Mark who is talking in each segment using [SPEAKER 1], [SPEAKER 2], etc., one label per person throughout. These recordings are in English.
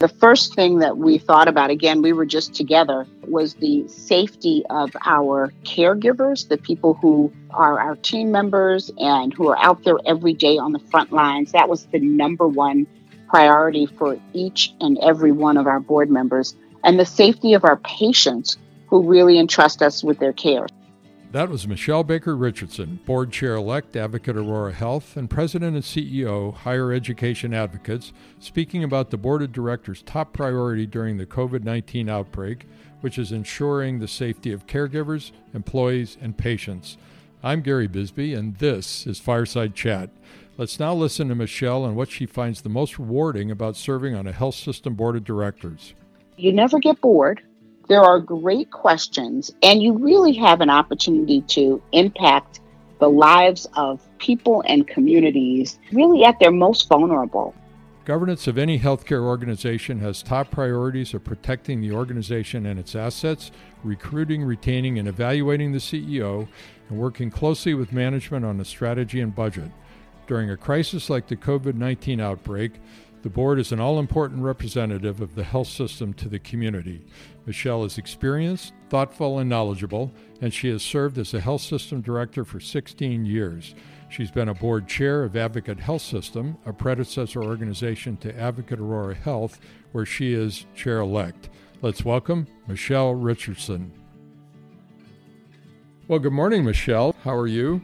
[SPEAKER 1] The first thing that we thought about, again, we were just together, was the safety of our caregivers, the people who are our team members and who are out there every day on the front lines. That was the number one priority for each and every one of our board members, and the safety of our patients who really entrust us with their care.
[SPEAKER 2] That was Michelle Baker Richardson, Board Chair elect, Advocate Aurora Health, and President and CEO, Higher Education Advocates, speaking about the Board of Directors' top priority during the COVID 19 outbreak, which is ensuring the safety of caregivers, employees, and patients. I'm Gary Bisbee, and this is Fireside Chat. Let's now listen to Michelle and what she finds the most rewarding about serving on a health system board of directors.
[SPEAKER 1] You never get bored there are great questions, and you really have an opportunity to impact the lives of people and communities really at their most vulnerable.
[SPEAKER 2] Governance of any healthcare organization has top priorities of protecting the organization and its assets, recruiting, retaining, and evaluating the CEO, and working closely with management on the strategy and budget. During a crisis like the COVID 19 outbreak, the board is an all important representative of the health system to the community. Michelle is experienced, thoughtful, and knowledgeable, and she has served as a health system director for 16 years. She's been a board chair of Advocate Health System, a predecessor organization to Advocate Aurora Health, where she is chair elect. Let's welcome Michelle Richardson. Well, good morning, Michelle. How are you?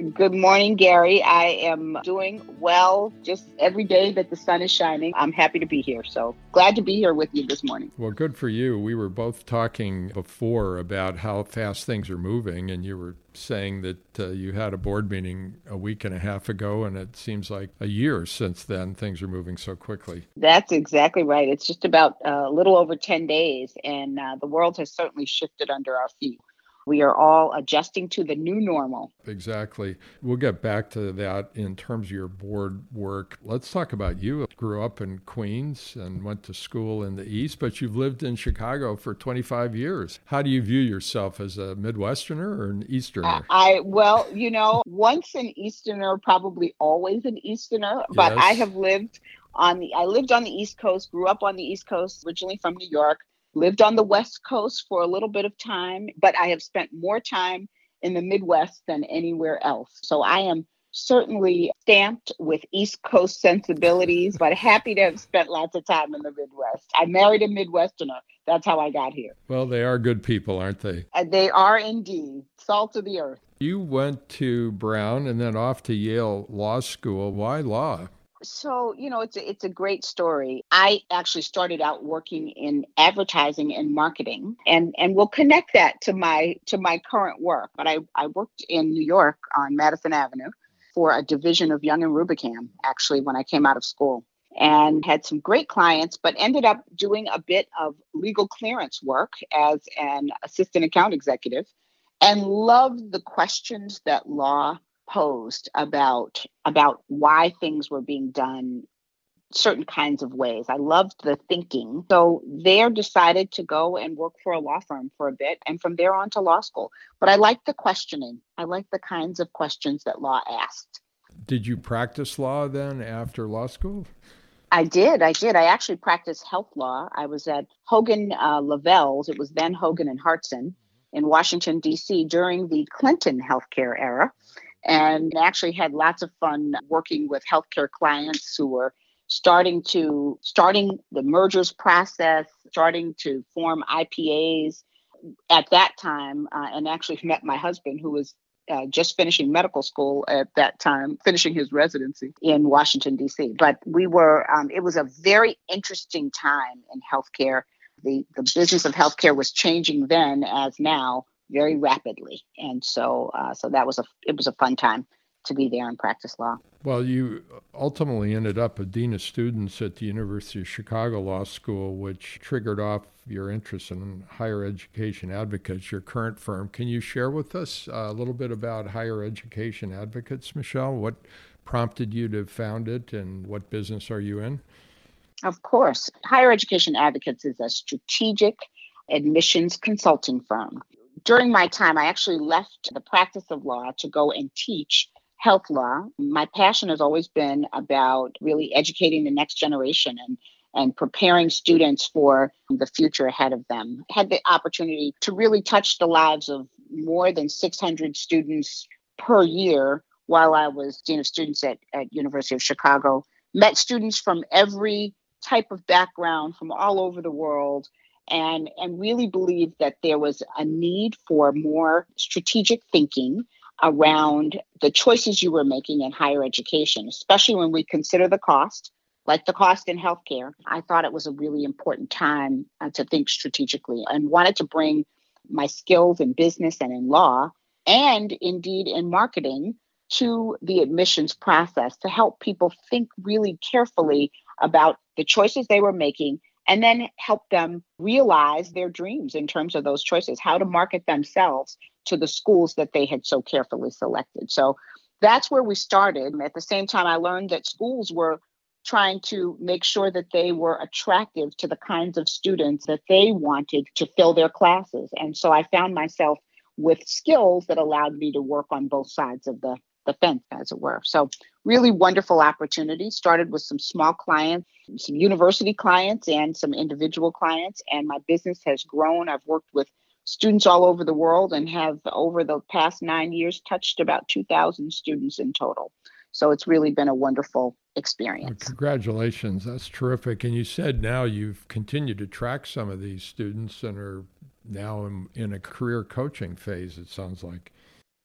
[SPEAKER 1] Good morning, Gary. I am doing well just every day that the sun is shining. I'm happy to be here. So glad to be here with you this morning.
[SPEAKER 2] Well, good for you. We were both talking before about how fast things are moving, and you were saying that uh, you had a board meeting a week and a half ago, and it seems like a year since then. Things are moving so quickly.
[SPEAKER 1] That's exactly right. It's just about uh, a little over 10 days, and uh, the world has certainly shifted under our feet we are all adjusting to the new normal.
[SPEAKER 2] Exactly. We'll get back to that in terms of your board work. Let's talk about you. Grew up in Queens and went to school in the East, but you've lived in Chicago for 25 years. How do you view yourself as a Midwesterner or an Easterner?
[SPEAKER 1] I, well, you know, once an Easterner, probably always an Easterner, but yes. I have lived on the I lived on the East Coast, grew up on the East Coast, originally from New York lived on the West Coast for a little bit of time, but I have spent more time in the Midwest than anywhere else. So I am certainly stamped with East Coast sensibilities, but happy to have spent lots of time in the Midwest. I married a Midwesterner. That's how I got here.
[SPEAKER 2] Well, they are good people, aren't they?
[SPEAKER 1] Uh, they are indeed. Salt of the earth.
[SPEAKER 2] You went to Brown and then off to Yale Law School. Why law?
[SPEAKER 1] So, you know, it's a, it's a great story. I actually started out working in advertising and marketing and and we'll connect that to my to my current work. But I I worked in New York on Madison Avenue for a division of Young and Rubicam actually when I came out of school and had some great clients but ended up doing a bit of legal clearance work as an assistant account executive and loved the questions that law posed about about why things were being done certain kinds of ways. I loved the thinking. So there decided to go and work for a law firm for a bit and from there on to law school. But I liked the questioning. I liked the kinds of questions that law asked.
[SPEAKER 2] Did you practice law then after law school?
[SPEAKER 1] I did. I did. I actually practiced health law. I was at Hogan uh, Lovells. It was then Hogan and Hartson in Washington, D.C. during the Clinton healthcare era and actually had lots of fun working with healthcare clients who were starting to starting the mergers process, starting to form IPAs at that time, uh, and actually met my husband who was uh, just finishing medical school at that time, finishing his residency in Washington, D.C. But we were, um, it was a very interesting time in healthcare. The, the business of healthcare was changing then as now very rapidly, and so uh, so that was a it was a fun time to be there and practice law.
[SPEAKER 2] Well, you ultimately ended up a dean of students at the University of Chicago Law School, which triggered off your interest in higher education advocates, your current firm. Can you share with us a little bit about higher education advocates, Michelle? What prompted you to found it and what business are you in?
[SPEAKER 1] Of course. Higher Education Advocates is a strategic admissions consulting firm during my time, I actually left the practice of law to go and teach health law. My passion has always been about really educating the next generation and and preparing students for the future ahead of them. I had the opportunity to really touch the lives of more than 600 students per year while I was dean of students at, at University of Chicago. Met students from every type of background from all over the world and and really believed that there was a need for more strategic thinking around the choices you were making in higher education, especially when we consider the cost, like the cost in healthcare. I thought it was a really important time uh, to think strategically and wanted to bring my skills in business and in law and indeed in marketing to the admissions process to help people think really carefully about the choices they were making and then help them realize their dreams in terms of those choices, how to market themselves to the schools that they had so carefully selected. So that's where we started. And at the same time, I learned that schools were trying to make sure that they were attractive to the kinds of students that they wanted to fill their classes. And so I found myself with skills that allowed me to work on both sides of the, the fence, as it were. So, really wonderful opportunity. Started with some small clients, some university clients, and some individual clients. And my business has grown. I've worked with students all over the world and have over the past nine years touched about 2,000 students in total. So it's really been a wonderful experience.
[SPEAKER 2] Well, congratulations. That's terrific. And you said now you've continued to track some of these students and are now in, in a career coaching phase, it sounds like.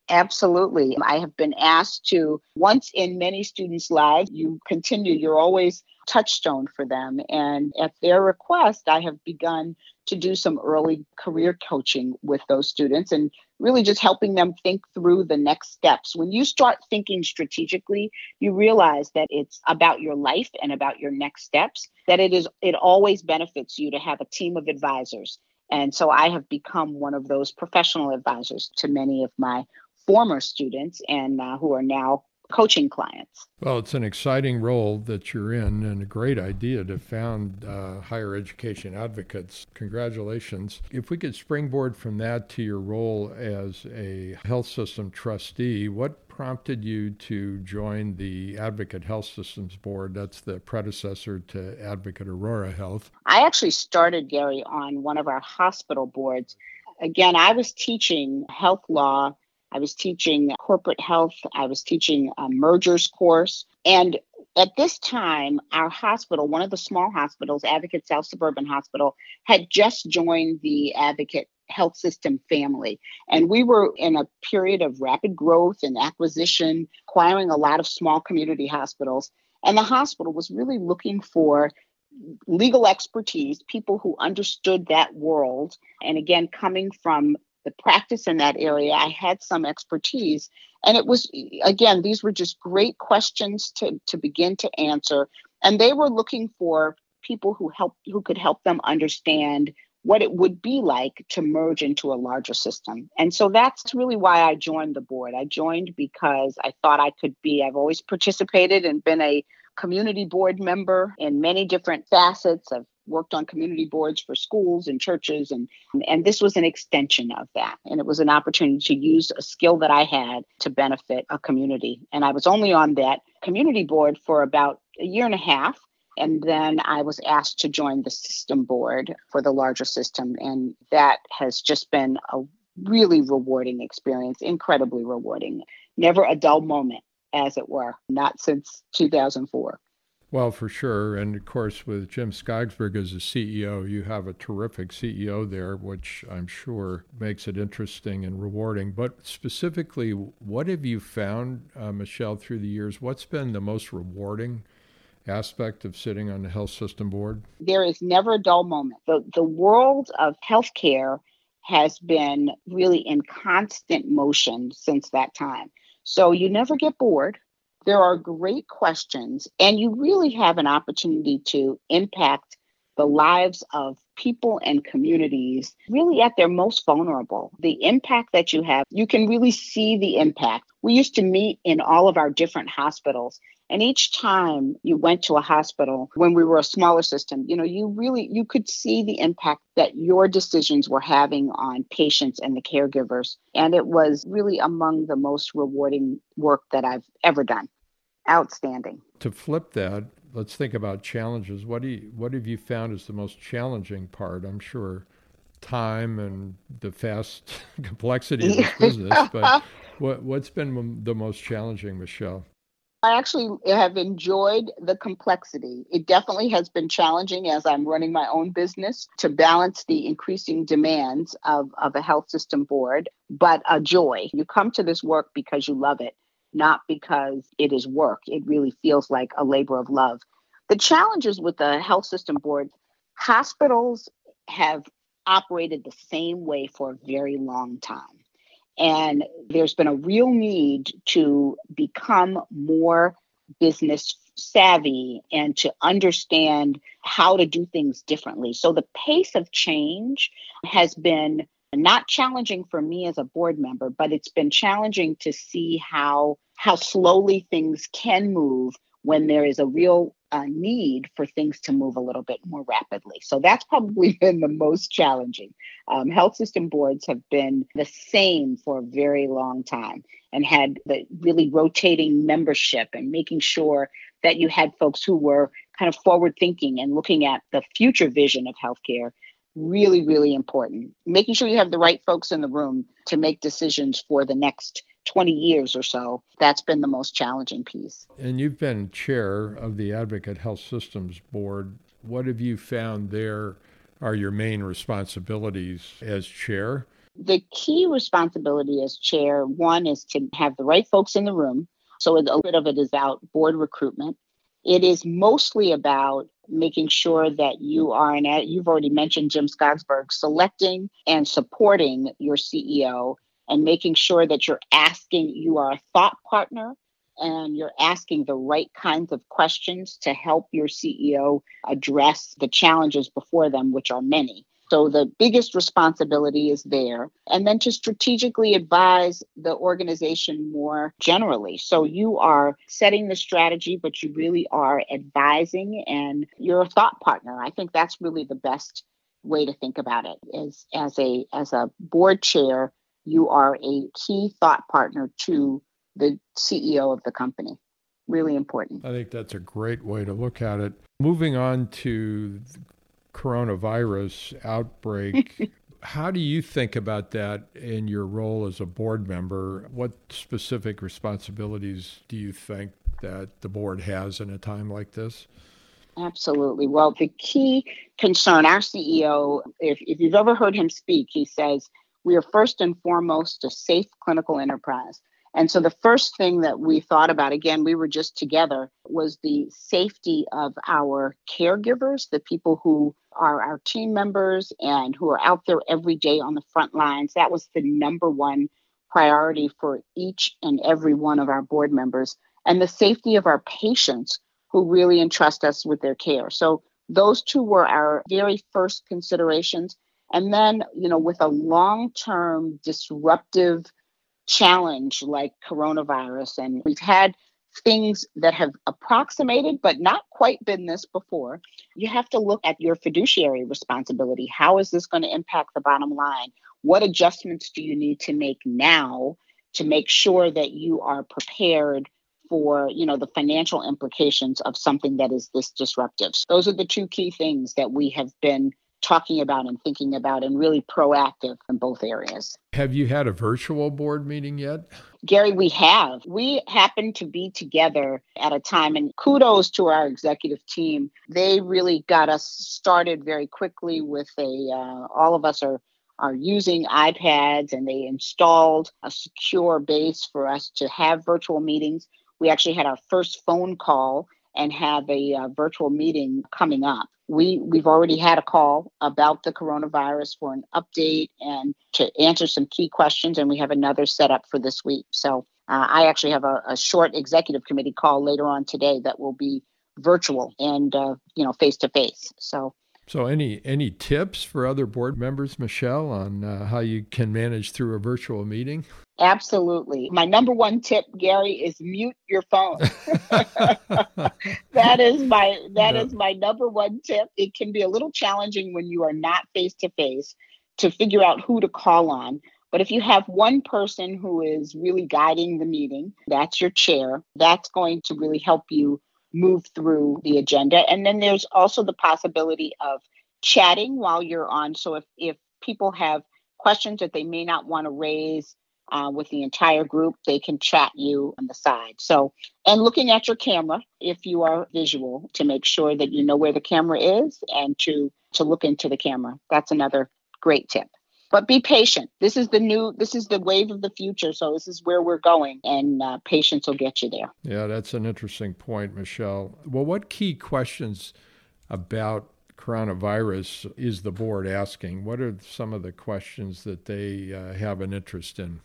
[SPEAKER 1] Absolutely. I have been asked to, once in many students' lives, you continue, you're always touchstone for them. And at their request, I have begun to do some early career coaching with those students and really just helping them think through the next steps. When you start thinking strategically, you realize that it's about your life and about your next steps, that it is it always benefits you to have a team of advisors. And so I have become one of those professional advisors to many of my former students and uh, who are now coaching clients.
[SPEAKER 2] Well, it's an exciting role that you're in and a great idea to found uh, higher education advocates. Congratulations. If we could springboard from that to your role as a health system trustee, what prompted you to join the Advocate Health Systems Board? That's the predecessor to Advocate Aurora Health.
[SPEAKER 1] I actually started, Gary, on one of our hospital boards. Again, I was teaching health law I was teaching corporate health. I was teaching a mergers course. And at this time, our hospital, one of the small hospitals, Advocate South Suburban Hospital, had just joined the Advocate health system family. And we were in a period of rapid growth and acquisition, acquiring a lot of small community hospitals. And the hospital was really looking for legal expertise, people who understood that world. And again, coming from the practice in that area, I had some expertise. And it was, again, these were just great questions to, to begin to answer. And they were looking for people who help who could help them understand what it would be like to merge into a larger system. And so that's really why I joined the board. I joined because I thought I could be, I've always participated and been a community board member in many different facets of worked on community boards for schools and churches and and this was an extension of that. And it was an opportunity to use a skill that I had to benefit a community. And I was only on that community board for about a year and a half. And then I was asked to join the system board for the larger system. And that has just been a really rewarding experience incredibly rewarding. Never a dull moment as it were not since 2004
[SPEAKER 2] well, for sure. And of course, with Jim Skogsbergh as a CEO, you have a terrific CEO there, which I'm sure makes it interesting and rewarding. But specifically, what have you found, uh, Michelle, through the years? What's been the most rewarding aspect of sitting on the health system board?
[SPEAKER 1] There is never a dull moment. The, the world of healthcare has been really in constant motion since that time. So you never get bored. There are great questions, and you really have an opportunity to impact the lives of people and communities really at their most vulnerable. The impact that you have, you can really see the impact. We used to meet in all of our different hospitals. And each time you went to a hospital when we were a smaller system, you know, you really you could see the impact that your decisions were having on patients and the caregivers. And it was really among the most rewarding work that I've ever done. Outstanding.
[SPEAKER 2] To flip that, let's think about challenges. What do you, what have you found is the most challenging part? I'm sure time and the fast complexity of this business, but what what's been the most challenging, Michelle?
[SPEAKER 1] I actually have enjoyed the complexity. It definitely has been challenging as I'm running my own business to balance the increasing demands of, of a health system board, but a joy. You come to this work because you love it, not because it is work. It really feels like a labor of love. The challenges with the health system board, hospitals have operated the same way for a very long time. And there's been a real need to become more business savvy and to understand how to do things differently. So the pace of change has been not challenging for me as a board member, but it's been challenging to see how how slowly things can move when there is a real uh, need for things to move a little bit more rapidly. So that's probably been the most challenging. Um, health system boards have been the same for a very long time and had the really rotating membership and making sure that you had folks who were kind of forward thinking and looking at the future vision of healthcare really, really important. Making sure you have the right folks in the room to make decisions for the next 20 years or so. That's been the most challenging piece.
[SPEAKER 2] And you've been chair of the Advocate Health Systems Board. What have you found there are your main responsibilities as chair?
[SPEAKER 1] The key responsibility as chair one is to have the right folks in the room. So a little bit of it is about board recruitment. It is mostly about making sure that you are, and you've already mentioned Jim Skogsbergh, selecting and supporting your CEO and making sure that you're asking, you are a thought partner and you're asking the right kinds of questions to help your CEO address the challenges before them, which are many. So the biggest responsibility is there. And then to strategically advise the organization more generally. So you are setting the strategy, but you really are advising and you're a thought partner. I think that's really the best way to think about it is as a as a board chair you are a key thought partner to the CEO of the company. Really important.
[SPEAKER 2] I think that's a great way to look at it. Moving on to coronavirus outbreak, how do you think about that in your role as a board member? What specific responsibilities do you think that the board has in a time like this?
[SPEAKER 1] Absolutely. Well, the key concern, our CEO, if, if you've ever heard him speak, he says, we are first and foremost a safe clinical enterprise. And so the first thing that we thought about, again, we were just together, was the safety of our caregivers, the people who are our team members and who are out there every day on the front lines. That was the number one priority for each and every one of our board members, and the safety of our patients who really entrust us with their care. So those two were our very first considerations. And then, you know, with a long term disruptive challenge like coronavirus, and we've had things that have approximated but not quite been this before, you have to look at your fiduciary responsibility. How is this going to impact the bottom line? What adjustments do you need to make now to make sure that you are prepared for you know the financial implications of something that is this disruptive those are the two key things that we have been talking about and thinking about and really proactive in both areas.
[SPEAKER 2] Have you had a virtual board meeting yet?
[SPEAKER 1] Gary, we have. We happen to be together at a time, and kudos to our executive team. They really got us started very quickly with a, uh, all of us are are using iPads and they installed a secure base for us to have virtual meetings. We actually had our first phone call and have a uh, virtual meeting coming up. We we've already had a call about the coronavirus for an update and to answer some key questions, and we have another set up for this week. So uh, I actually have a, a, short executive committee call later on today that will be virtual and uh, you know face to face. So.
[SPEAKER 2] So, any any tips for other board members, Michelle, on uh, how you can manage through a virtual meeting?
[SPEAKER 1] Absolutely. My number one tip, Gary, is mute your phone. that is my that is my number one tip. It can be a little challenging when you are not face to face to figure out who to call on. But if you have one person who is really guiding the meeting, that's your chair, that's going to really help you move through the agenda. And then there's also the possibility of chatting while you're on. So if, if people have questions that they may not want to raise uh, with the entire group, they can chat you on the side. So, and looking at your camera if you are visual to make sure that you know where the camera is and to to look into the camera. That's another great tip. But be patient. This is the new. This is the wave of the future. So this is where we're going, and uh, patience will get you there.
[SPEAKER 2] Yeah, that's an interesting point, Michelle. Well, what key questions about coronavirus is the board asking? What are some of the questions that they uh, have an interest in?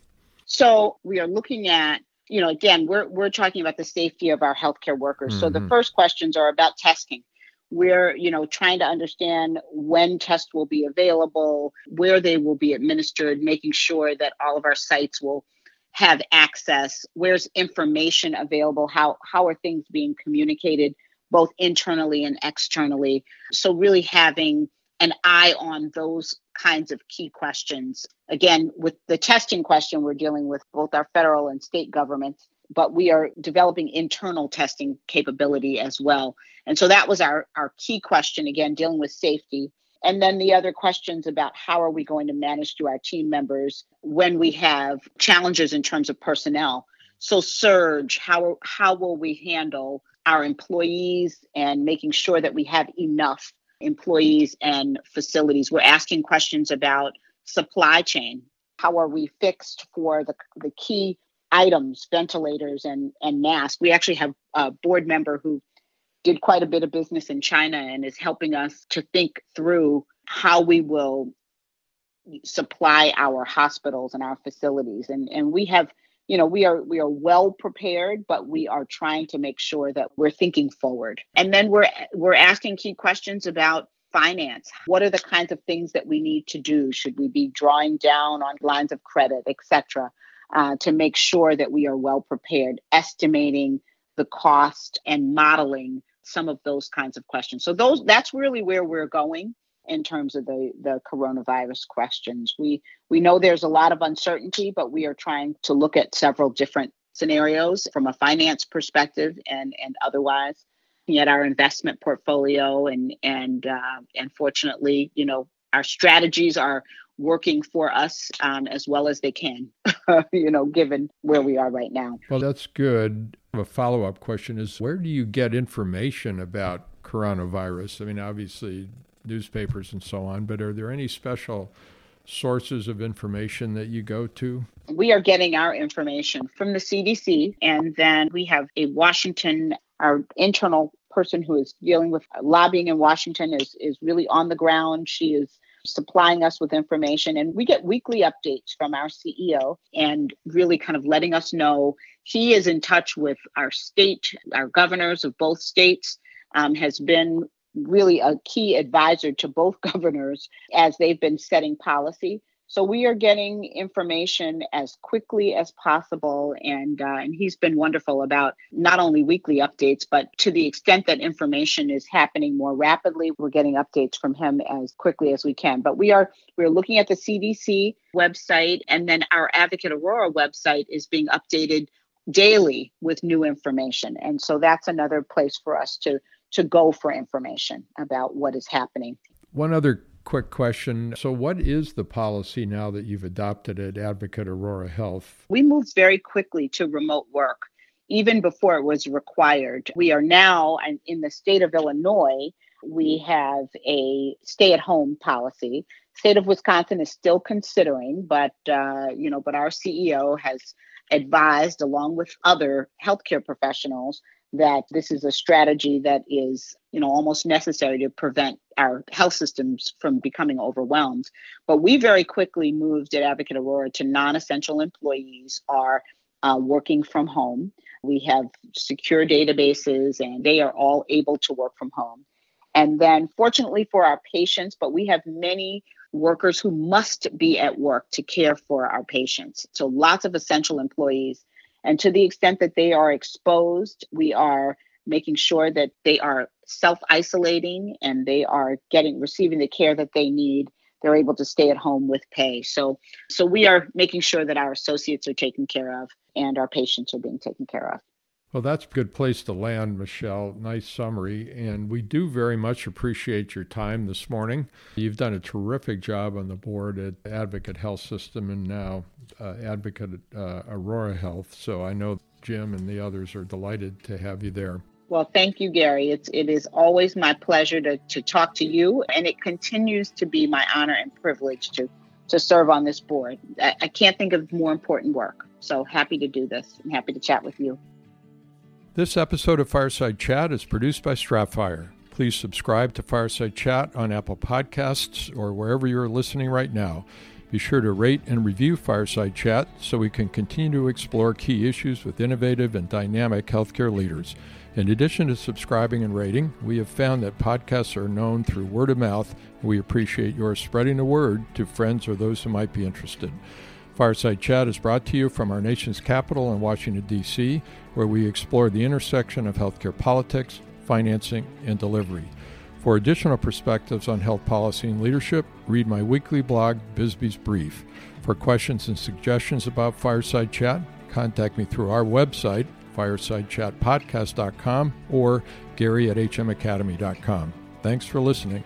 [SPEAKER 1] So we are looking at, you know, again, we're we're talking about the safety of our healthcare workers. Mm-hmm. So the mm-hmm. first questions are about testing. We're, you know, trying to understand when tests will be available, where they will be administered, making sure that all of our sites will have access, where's information available, how how are things being communicated both internally and externally. So really having an eye on those kinds of key questions. Again, with the testing question, we're dealing with both our federal and state governments, but we are developing internal testing capability as well. And so that was our, our key question, again, dealing with safety. And then the other questions about how are we going to manage through our team members when we have challenges in terms of personnel. So surge, how how will we handle our employees and making sure that we have enough employees and facilities. We're asking questions about supply chain. How are we fixed for the, the key items, ventilators and, and masks? We actually have a board member who did quite a bit of business in China and is helping us to think through how we will supply our hospitals and our facilities. And, and we have you know we are we are well prepared but we are trying to make sure that we're thinking forward and then we're we're asking key questions about finance what are the kinds of things that we need to do should we be drawing down on lines of credit etc uh, to make sure that we are well prepared estimating the cost and modeling some of those kinds of questions so those that's really where we're going in terms of the, the coronavirus questions. We we know there's a lot of uncertainty, but we are trying to look at several different scenarios from a finance perspective and and otherwise. At our investment portfolio and and uh, and fortunately, you know, our strategies are working for us um, as well as they can, you know, given where we are right now.
[SPEAKER 2] Well, that's good. A follow up question is where do you get information about coronavirus? I mean, obviously, newspapers and so on, but are there any special sources of information that you go to?
[SPEAKER 1] We are getting our information from the CDC, and then we have a Washington, our internal person who is dealing with lobbying in Washington is, is really on the ground. She is supplying us with information, and we get weekly updates from our CEO and really kind of letting us know he is in touch with our state, our governors of both states. Um, has been really a key advisor to both governors as they've been setting policy. So we are getting information as quickly as possible, and uh, and he's been wonderful about not only weekly updates, but to the extent that information is happening more rapidly, we're getting updates from him as quickly as we can. But we are we're looking at the CDC website, and then our Advocate Aurora website is being updated daily with new information, and so that's another place for us to to go for information about what is happening.
[SPEAKER 2] One other quick question. So, what is the policy now that you've adopted at Advocate Aurora Health?
[SPEAKER 1] We moved very quickly to remote work, even before it was required. We are now in the state of Illinois. We have a stay-at-home policy. State of Wisconsin is still considering, but uh, you know, but our CEO has advised, along with other healthcare professionals, that this is a strategy that is, you know, almost necessary to prevent our health systems from becoming overwhelmed. But we very quickly moved at Advocate Aurora to non-essential employees are uh, working from home. We have secure databases, and they are all able to work from home. And then, fortunately for our patients, but we have many workers who must be at work to care for our patients. So, lots of essential employees and to the extent that they are exposed, we are making sure that they are self isolating and they are getting receiving the care that they need. They're able to stay at home with pay. So so we are making sure that our associates are taken care of and our patients are being taken care of
[SPEAKER 2] Well, that's a good place to land, Michelle. Nice summary. And we do very much appreciate your time this morning. You've done a terrific job on the board at Advocate Health System and now uh, Advocate uh, Aurora Health. So I know Jim and the others are delighted to have you there.
[SPEAKER 1] Well, thank you, Gary. It's it is always my pleasure to, to talk to you, and it continues to be my honor and privilege to to serve on this board. I, I can't think of more important work. So happy to do this and happy to chat with you.
[SPEAKER 2] This episode of Fireside Chat is produced by Stratfire. Please subscribe to Fireside Chat on Apple Podcasts or wherever you're listening right now. Be sure to rate and review Fireside Chat so we can continue to explore key issues with innovative and dynamic healthcare leaders. In addition to subscribing and rating, we have found that podcasts are known through word of mouth, we appreciate your spreading the word to friends or those who might be interested. Fireside Chat is brought to you from our nation's capital in Washington, D.C., where we explore the intersection of healthcare politics, financing, and delivery. For additional perspectives on health policy and leadership, read my weekly blog, Bisbee's Brief. For questions and suggestions about Fireside Chat, contact me through our website, firesidechatpodcast.com, or gary at hmacademy.com. Thanks for listening.